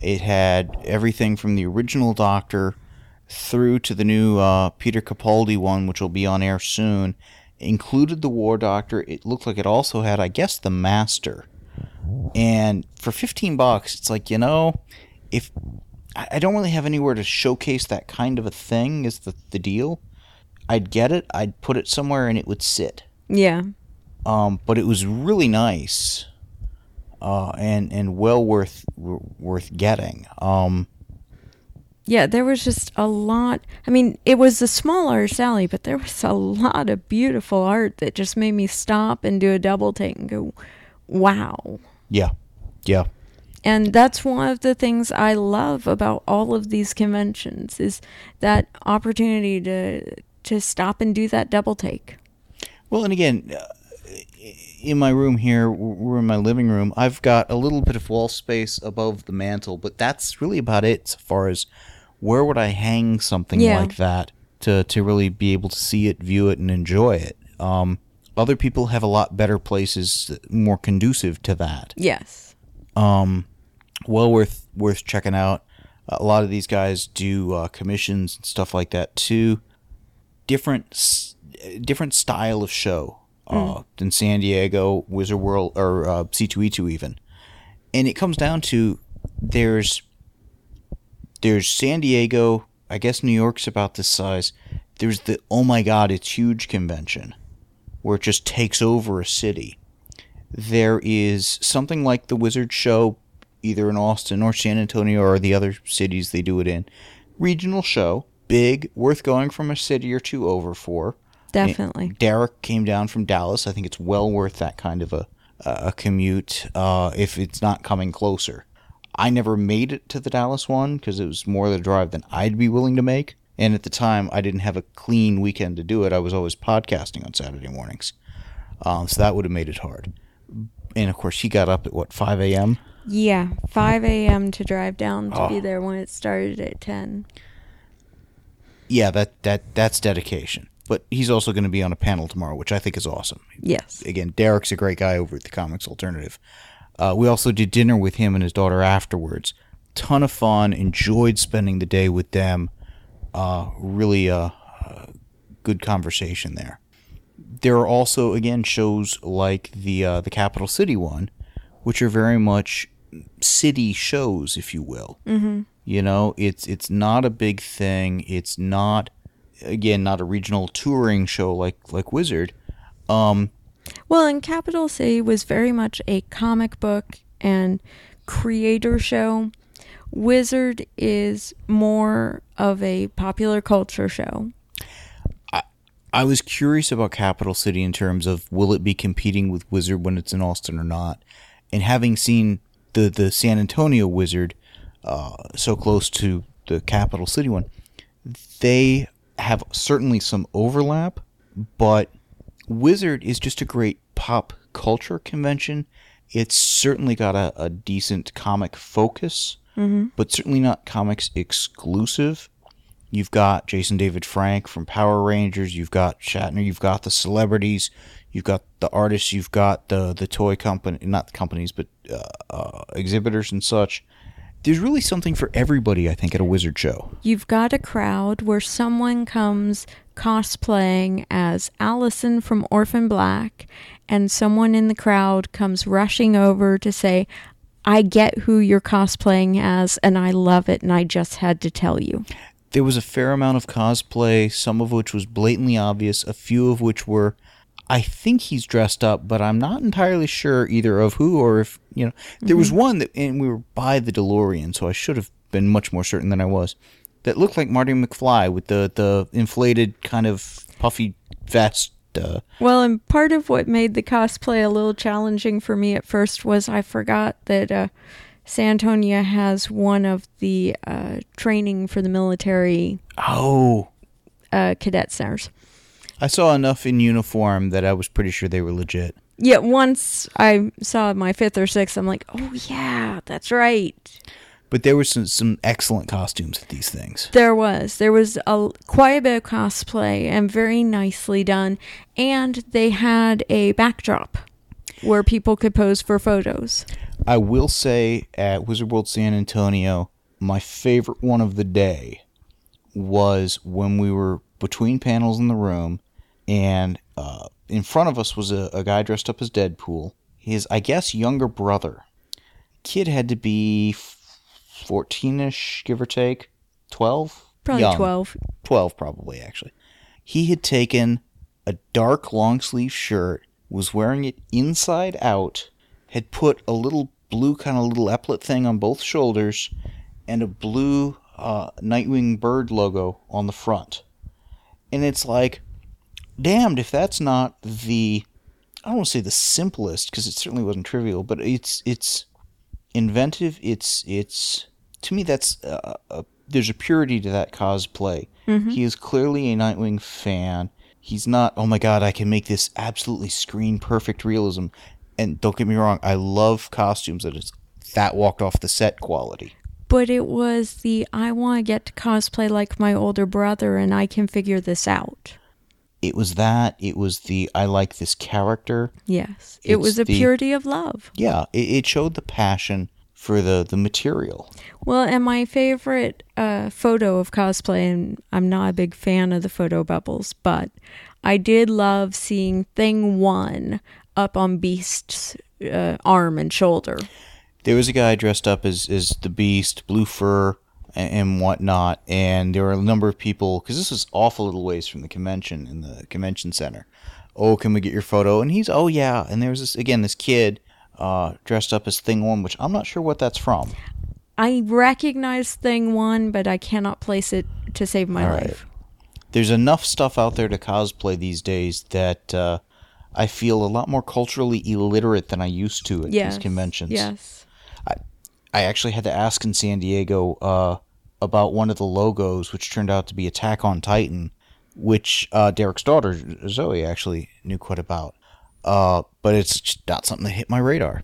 It had everything from the original Doctor through to the new uh, Peter Capaldi one, which will be on air soon. Included the War Doctor. It looked like it also had, I guess, the Master. And for fifteen bucks, it's like you know, if I I don't really have anywhere to showcase that kind of a thing, is the the deal. I'd get it. I'd put it somewhere, and it would sit Yeah. um, but it was really nice, uh, and and well worth w- worth getting. Um, Yeah, there was just a lot. I mean, it was a small smaller Sally, but there was a lot of beautiful art that just made me stop and do a double take and go, wow. yeah, yeah, And that's one of the things I love about all of these conventions is that opportunity to to stop and do that double take. Well, and again, uh, in my room here, we're in my living room. I've got a little bit of wall space above the mantle, but that's really about it as far as where would I hang something Yeah. like that to to really be able to see it, view it, and enjoy it. Um, other people have a lot better places more conducive to that. Yes. um, well worth worth checking out. A lot of these guys do uh, commissions and stuff like that too. Different different style of show uh, than San Diego, Wizard World, or uh, C2E2 even. And it comes down to there's there's San Diego. I guess New York's about this size. There's the oh my god, it's huge convention, where it just takes over a city there is something like the Wizard Show, either in Austin or San Antonio or the other cities they do it in. Regional show, big, worth going from a city or two over for. Definitely. Derek came down from Dallas. I think it's well worth that kind of a a commute uh, if it's not coming closer. I never made it to the Dallas one because it was more of the drive than I'd be willing to make. And at the time, I didn't have a clean weekend to do it. I was always podcasting on Saturday mornings, um, so that would have made it hard. And of course, he got up at what 5 a.m. Yeah, 5 a.m. to drive down to be Oh. there when it started at 10. Yeah, that that that's dedication. But he's also going to be on a panel tomorrow, which I think is awesome. Yes. again, Derek's a great guy over at the Comics Alternative. Uh, we also did dinner with him and his daughter afterwards. Ton of fun. Enjoyed spending the day with them. Uh, really uh, uh, good conversation there. There are also again shows like the uh, the Capital City one, which are very much city shows, if you will. Mm-hmm. You know, it's it's not a big thing. It's not again not a regional touring show like like Wizard. Um, Well, and Capital City was very much a comic book and creator show. Wizard is more of a popular culture show. I was curious about Capital City in terms of will it be competing with Wizard when it's in Austin or not, and having seen the the San Antonio Wizard uh, so close to the Capital City one, they have certainly some overlap, but Wizard is just a great pop culture convention. It's certainly got a, a decent comic focus, but certainly not comics exclusive. You've got Jason David Frank from Power Rangers. You've got Shatner. You've got the celebrities. You've got the artists. You've got the the toy company, not the companies, but uh, uh, exhibitors and such. There's really something for everybody, I think, at a wizard show. You've got a crowd where someone comes cosplaying as Allison from Orphan Black, and someone in the crowd comes rushing over to say, I get who you're cosplaying as, and I love it, and I just had to tell you. There was a fair amount of cosplay, some of which was blatantly obvious, a few of which were, I think he's dressed up, but I'm not entirely sure either of who or if, you know. There was one that, and we were by the DeLorean, so I should have been much more certain than I was, that looked like Marty McFly with the, the inflated kind of puffy vest. Uh, Well, and part of what made the cosplay a little challenging for me at first was I forgot that uh, Santonia has one of the uh, training for the military oh, uh, cadet centers. I saw enough in uniform that I was pretty sure they were legit. Yeah, once I saw my fifth or sixth, I'm like, oh yeah, that's right. But there were some, some excellent costumes at these things. There was there was a quite a bit of cosplay and very nicely done, and they had a backdrop where people could pose for photos. I will say at Wizard World San Antonio, my favorite one of the day was when we were between panels in the room, and uh, in front of us was a, a guy dressed up as Deadpool. His, I guess, younger brother. Kid had to be 14 ish, give or take. 12? Probably Young. twelve. 12 probably actually he had taken a dark long sleeve shirt was wearing it inside out had put a little blue kind of little epaulet thing on both shoulders and a blue uh, nightwing bird logo on the front and it's like damned if that's not the i don't want to say the simplest because it certainly wasn't trivial but it's it's inventive it's it's to me that's uh, a, there's a purity to that cosplay. He is clearly a nightwing fan. He's not oh my god i can make this absolutely screen perfect realism. And don't get me wrong i love costumes that is that walked off the set quality. But it was the I want to get to cosplay like my older brother and I can figure this out. It was that it was the i like this character Yes. It It's was a the- purity of love. yeah it, it showed the passion for the the material Well, and my favorite uh, photo of cosplay, and I'm not a big fan of the photo bubbles, but I did love seeing Thing One up on Beast's uh, arm and shoulder. there was a guy dressed up as, as the beast blue fur and, and whatnot and there were a number of people because this was awful little ways from the convention in the convention center oh can we get your photo and he's oh yeah and there was this again this kid uh, dressed up as thing one which i'm not sure what that's from I recognize Thing One, but I cannot place it to save my right. life. there's enough stuff out there to cosplay these days that uh, i feel a lot more culturally illiterate than i used to at Yes. these conventions Yes. I actually had to ask in San Diego uh, about one of the logos, which turned out to be Attack on Titan, which uh, Derek's daughter Zoe actually knew quite about. Uh, but it's just not something that hit my radar.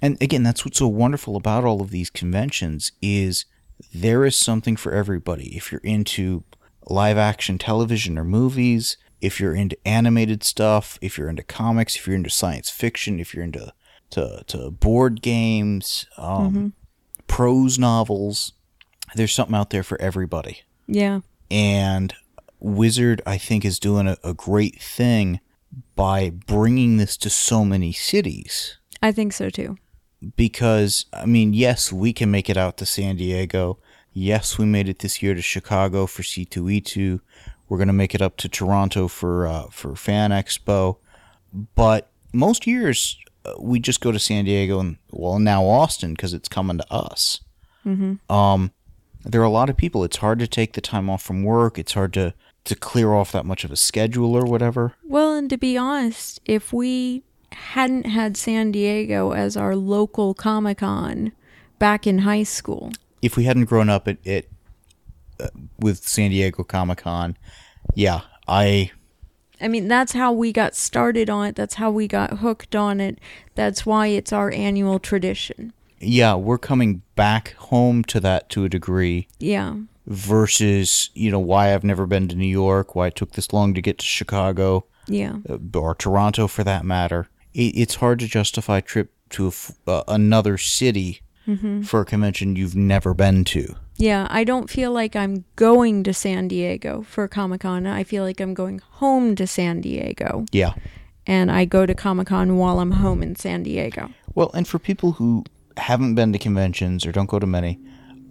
And again, that's what's so wonderful about all of these conventions is there is something for everybody. If you're into live action television or movies, if you're into animated stuff, if you're into comics, if you're into science fiction, if you're into to, to board games, um, prose novels, there's something out there for everybody. Yeah. And Wizard, I think, is doing a, a great thing by bringing this to so many cities I think so too. because I mean, yes, we can make it out to San Diego. Yes, we made it this year to Chicago for C2E2. We're gonna make it up to Toronto for uh, for Fan Expo. But most years uh, we just go to San Diego and well now Austin because it's coming to us. Mm-hmm. Um, there are a lot of people. It's hard to take the time off from work. It's hard to to clear off that much of a schedule or whatever. Well, and to be honest, if we hadn't had San Diego as our local Comic Con back in high school, if we hadn't grown up at it uh, with San Diego Comic Con, yeah, I I mean, that's how we got started on it. That's how we got hooked on it. That's why it's our annual tradition. Yeah, we're coming back home to that to a degree Yeah. versus, you know, why I've never been to New York, why it took this long to get to Chicago Yeah. uh, or Toronto for that matter. It, it's hard to justify a trip to a f uh, another city for a convention you've never been to. Yeah, I don't feel like I'm going to San Diego for Comic Con. I feel like I'm going home to San Diego. Yeah. And I go to Comic Con while I'm home in San Diego. Well, and for people who haven't been to conventions or don't go to many,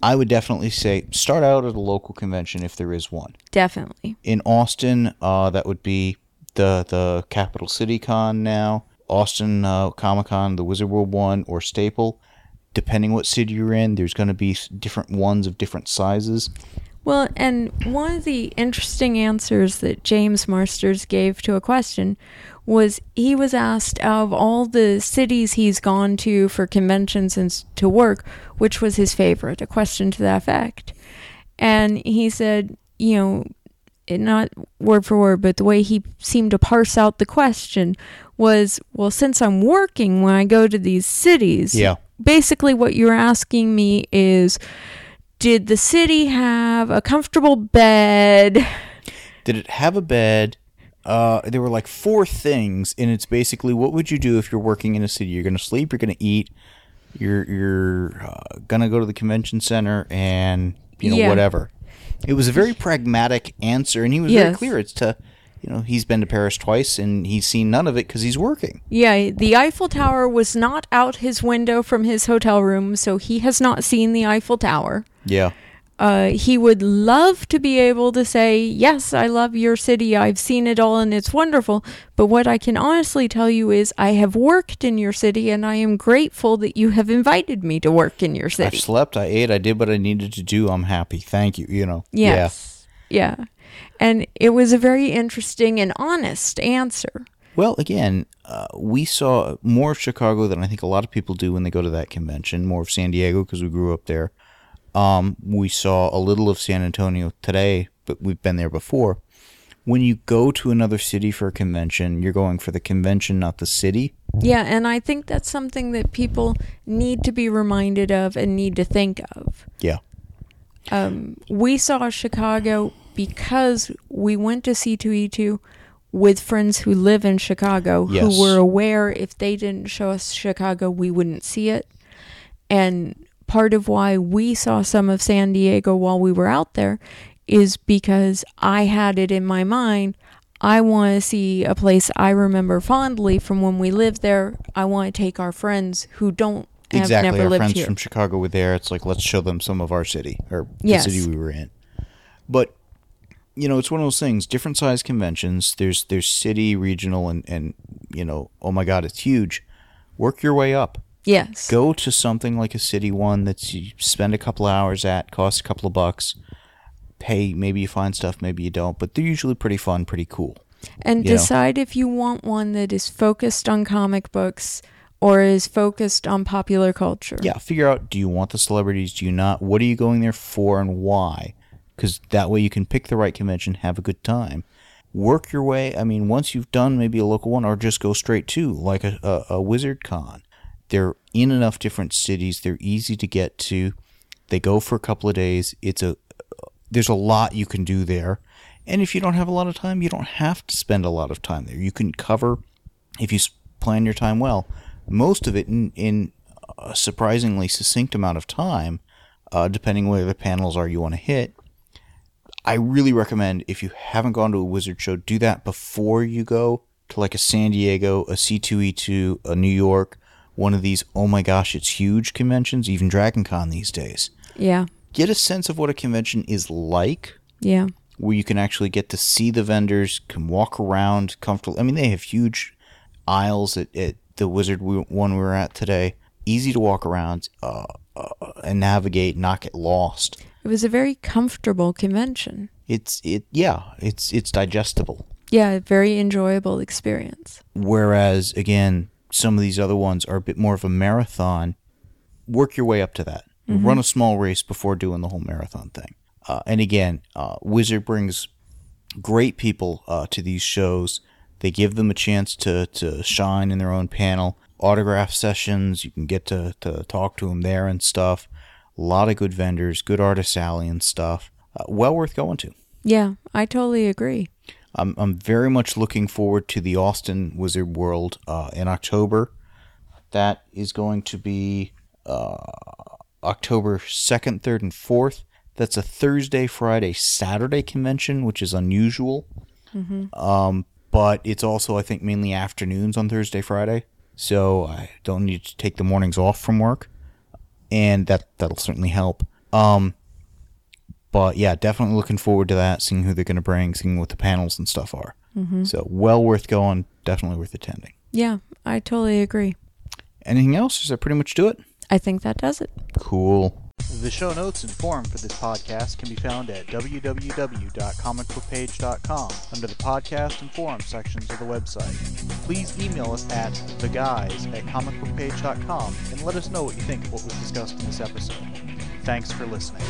I would definitely say start out at a local convention if there is one. Definitely. In Austin, uh, that would be the the Capital City Con now, Austin uh, Comic Con, the Wizard World one, or Staple. Depending what city you're in, there's going to be different ones of different sizes. Well, and one of the interesting answers that James Marsters gave to a question was he was asked of all the cities he's gone to for conventions and to work, which was his favorite, a question to that effect. And he said, you know, it not word for word, but the way he seemed to parse out the question was, well, since I'm working when I go to these cities, Yeah. basically what you're asking me is, did the city have a comfortable bed? Did it have a bed? Uh, there were like four things, and it's basically what would you do if you're working in a city? You're going to sleep, you're going to eat, you're you're uh, going to go to the convention center, and you know Yeah. whatever. It was a very pragmatic answer, and he was very clear. It's to, you know, he's been to Paris twice, and he's seen none of it because he's working. Yeah, the Eiffel Tower was not out his window from his hotel room, so he has not seen the Eiffel Tower. Yeah, Uh, he would love to be able to say, Yes, I love your city. I've seen it all and it's wonderful. But what I can honestly tell you is, I have worked in your city and I am grateful that you have invited me to work in your city. I slept, I ate, I did what I needed to do. I'm happy. Thank you. You know. Yes. Yeah. And it was a very interesting and honest answer. Well, again, uh, we saw more of Chicago than I think a lot of people do when they go to that convention. More of San Diego because we grew up there. Um, we saw a little of San Antonio today, but we've been there before. When you go to another city for a convention, you're going for the convention, not the city. Yeah, and I think that's something that people need to be reminded of and need to think of. Yeah. Um, we saw Chicago because we went to C2E2 with friends who live in Chicago Yes. who were aware if they didn't show us Chicago, we wouldn't see it. And part of why we saw some of San Diego while we were out there is because I had it in my mind. I want to see a place I remember fondly from when we lived there. I want to take our friends who don't have exactly. never Our lived friends here. from Chicago were there. It's like let's show them some of our city or Yes. the city we were in. But you know, it's one of those things. Different size conventions. There's there's city, regional, and and you know, oh my God, it's huge. Work your way up. Yes. Go to something like a city one that you spend a couple hours at, costs a couple of bucks. Pay maybe you find stuff, maybe you don't, but they're usually pretty fun, pretty cool. and you know. decide if you want one that is focused on comic books or is focused on popular culture. Yeah, figure out do you want the celebrities, do you not? What are you going there for and why? Because that way you can pick the right convention, have a good time. Work your way. I mean, once you've done maybe a local one, or just go straight to like a, a, a Wizard Con. They're in enough different cities. They're easy to get to. They go for a couple of days. It's a there's a lot you can do there. And if you don't have a lot of time, you don't have to spend a lot of time there. You can cover, if you plan your time well, most of it in, in a surprisingly succinct amount of time, uh, depending where the panels are you want to hit. I really recommend if you haven't gone to a Wizard show, do that before you go to like a San Diego, a C2E2, a New York, one of these, oh my gosh, it's huge conventions, even Dragon Con these days Yeah. get a sense of what a convention is like Yeah. where you can actually get to see the vendors can walk around comfortable i mean they have huge aisles at, at the wizard we, one we were at today easy to walk around uh, uh, and navigate not get lost It was a very comfortable convention. it's it yeah it's it's digestible Yeah, very enjoyable experience. whereas again some of these other ones are a bit more of a marathon work your way up to that. Run a small race before doing the whole marathon thing. Uh, and again uh, wizard brings great people uh, to these shows. They give them a chance to, to shine in their own panel. Autograph sessions you can get to, to talk to them there and stuff. A lot of good vendors good artist alley and stuff. Uh, well worth going to. Yeah, I totally agree. I'm, I'm very much looking forward to the Austin Wizard World uh, in October. That is going to be uh, October 2nd, 3rd, and 4th. That's a Thursday, Friday, Saturday convention, which is unusual. Um, but it's also, I think, mainly afternoons on Thursday, Friday. So I don't need to take the mornings off from work. And that, that'll certainly help. Um, but yeah, definitely looking forward to that, seeing who they're going to bring, seeing what the panels and stuff are. Mm-hmm. So well worth going, definitely worth attending. Yeah, I totally agree. Anything else? Does that pretty much do it? I think that does it. Cool. The show notes and forum for this podcast can be found at www.comicbookpage.com under the podcast and forum sections of the website. Please email us at theguys at comicbookpage.com and let us know what you think of what was discussed in this episode. Thanks for listening.